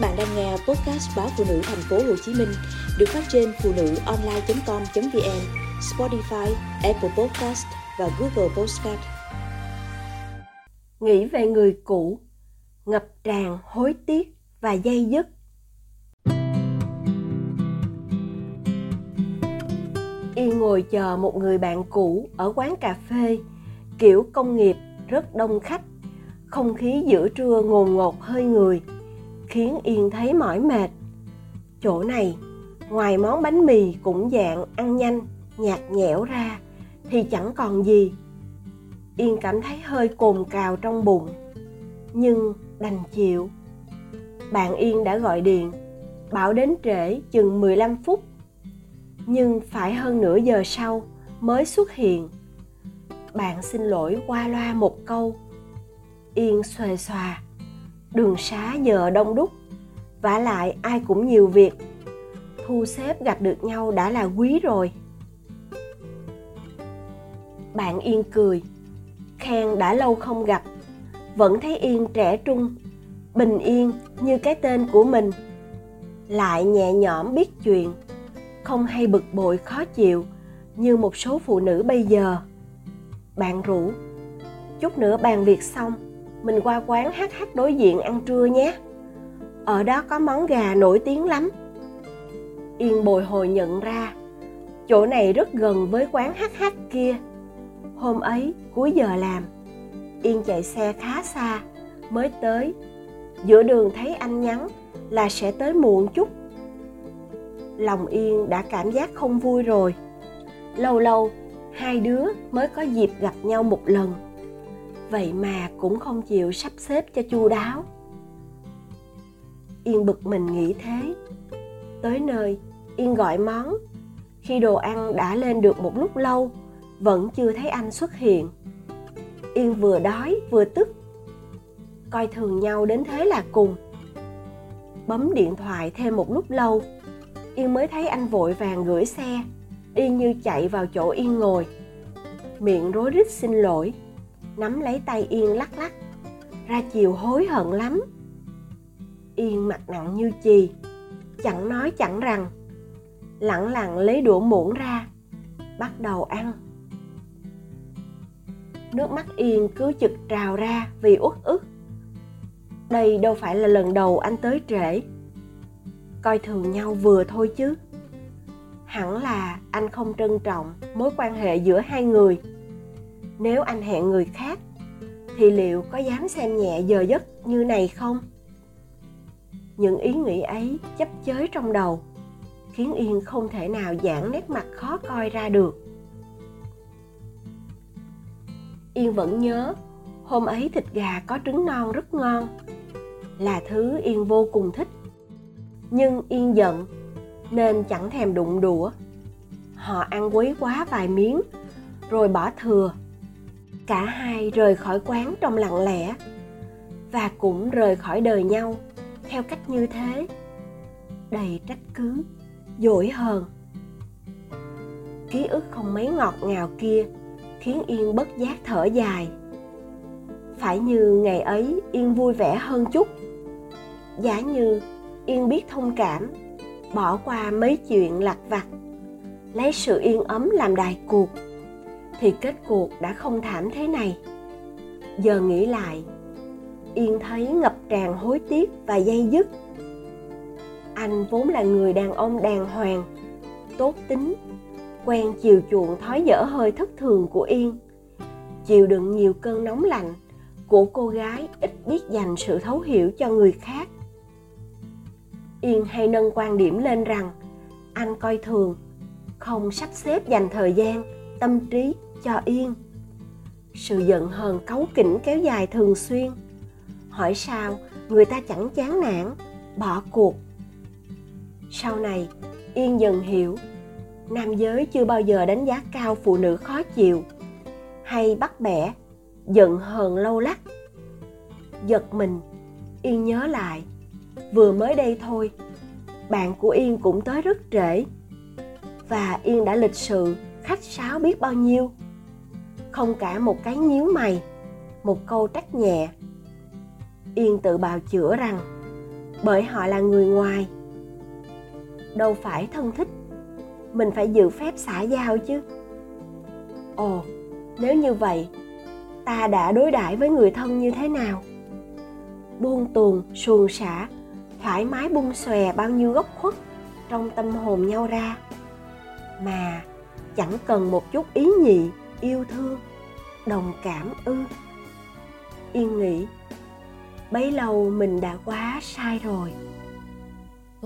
Các bạn đang nghe podcast báo phụ nữ thành phố Hồ Chí Minh được phát trên phụ nữ online.com.vn, Spotify, Apple Podcast và Google Podcast. Nghĩ về người cũ, ngập tràn hối tiếc và dây dứt. Y ngồi chờ một người bạn cũ ở quán cà phê, kiểu công nghiệp rất đông khách. Không khí giữa trưa ngồn ngột hơi người – khiến Yên thấy mỏi mệt. Chỗ này, ngoài món bánh mì cũng dạng ăn nhanh, nhạt nhẽo ra, thì chẳng còn gì. Yên cảm thấy hơi cồn cào trong bụng, nhưng đành chịu. Bạn Yên đã gọi điện, bảo đến trễ chừng 15 phút, nhưng phải hơn nửa giờ sau mới xuất hiện. Bạn xin lỗi qua loa một câu. Yên xòe xòa đường xá giờ đông đúc. Vả lại, ai cũng nhiều việc. Thu xếp gặp được nhau đã là quý rồi. Bạn yên cười. Khen đã lâu không gặp. Vẫn thấy yên trẻ trung, bình yên như cái tên của mình. Lại nhẹ nhõm biết chuyện. Không hay bực bội khó chịu như một số phụ nữ bây giờ. Bạn rủ, chút nữa bàn việc xong mình qua quán HH đối diện ăn trưa nhé. Ở đó có món gà nổi tiếng lắm. Yên bồi hồi nhận ra, chỗ này rất gần với quán HH kia. Hôm ấy, cuối giờ làm, Yên chạy xe khá xa, mới tới. Giữa đường thấy anh nhắn là sẽ tới muộn chút. Lòng Yên đã cảm giác không vui rồi. Lâu lâu, hai đứa mới có dịp gặp nhau một lần vậy mà cũng không chịu sắp xếp cho chu đáo. Yên bực mình nghĩ thế. Tới nơi, yên gọi món. Khi đồ ăn đã lên được một lúc lâu, vẫn chưa thấy anh xuất hiện. Yên vừa đói vừa tức. Coi thường nhau đến thế là cùng. Bấm điện thoại thêm một lúc lâu, yên mới thấy anh vội vàng gửi xe, y như chạy vào chỗ yên ngồi. Miệng rối rít xin lỗi nắm lấy tay Yên lắc lắc, ra chiều hối hận lắm. Yên mặt nặng như chì, chẳng nói chẳng rằng, lặng lặng lấy đũa muỗng ra, bắt đầu ăn. Nước mắt Yên cứ chực trào ra vì uất ức. Đây đâu phải là lần đầu anh tới trễ. Coi thường nhau vừa thôi chứ. Hẳn là anh không trân trọng mối quan hệ giữa hai người nếu anh hẹn người khác, thì liệu có dám xem nhẹ giờ giấc như này không? Những ý nghĩ ấy chấp chới trong đầu, khiến yên không thể nào giãn nét mặt khó coi ra được. Yên vẫn nhớ, hôm ấy thịt gà có trứng non rất ngon, là thứ yên vô cùng thích. Nhưng yên giận, nên chẳng thèm đụng đũa. Họ ăn quấy quá vài miếng, rồi bỏ thừa cả hai rời khỏi quán trong lặng lẽ và cũng rời khỏi đời nhau theo cách như thế. Đầy trách cứ, dỗi hờn. Ký ức không mấy ngọt ngào kia khiến yên bất giác thở dài. Phải như ngày ấy yên vui vẻ hơn chút. Giả như yên biết thông cảm, bỏ qua mấy chuyện lặt vặt, lấy sự yên ấm làm đại cuộc thì kết cuộc đã không thảm thế này. Giờ nghĩ lại, yên thấy ngập tràn hối tiếc và dây dứt. Anh vốn là người đàn ông đàng hoàng, tốt tính, quen chiều chuộng thói dở hơi thất thường của yên. Chịu đựng nhiều cơn nóng lạnh, của cô gái ít biết dành sự thấu hiểu cho người khác. Yên hay nâng quan điểm lên rằng, anh coi thường, không sắp xếp dành thời gian, tâm trí cho yên. Sự giận hờn cấu kỉnh kéo dài thường xuyên. Hỏi sao, người ta chẳng chán nản, bỏ cuộc. Sau này, yên dần hiểu, nam giới chưa bao giờ đánh giá cao phụ nữ khó chịu, hay bắt bẻ, giận hờn lâu lắc. Giật mình, yên nhớ lại, vừa mới đây thôi, bạn của yên cũng tới rất trễ. Và yên đã lịch sự, khách sáo biết bao nhiêu không cả một cái nhíu mày, một câu trách nhẹ. Yên tự bào chữa rằng, bởi họ là người ngoài. Đâu phải thân thích, mình phải giữ phép xã giao chứ. Ồ, nếu như vậy, ta đã đối đãi với người thân như thế nào? Buông tuồng suồng xả thoải mái bung xòe bao nhiêu góc khuất trong tâm hồn nhau ra. Mà chẳng cần một chút ý nhị yêu thương đồng cảm ư? Yên nghĩ bấy lâu mình đã quá sai rồi.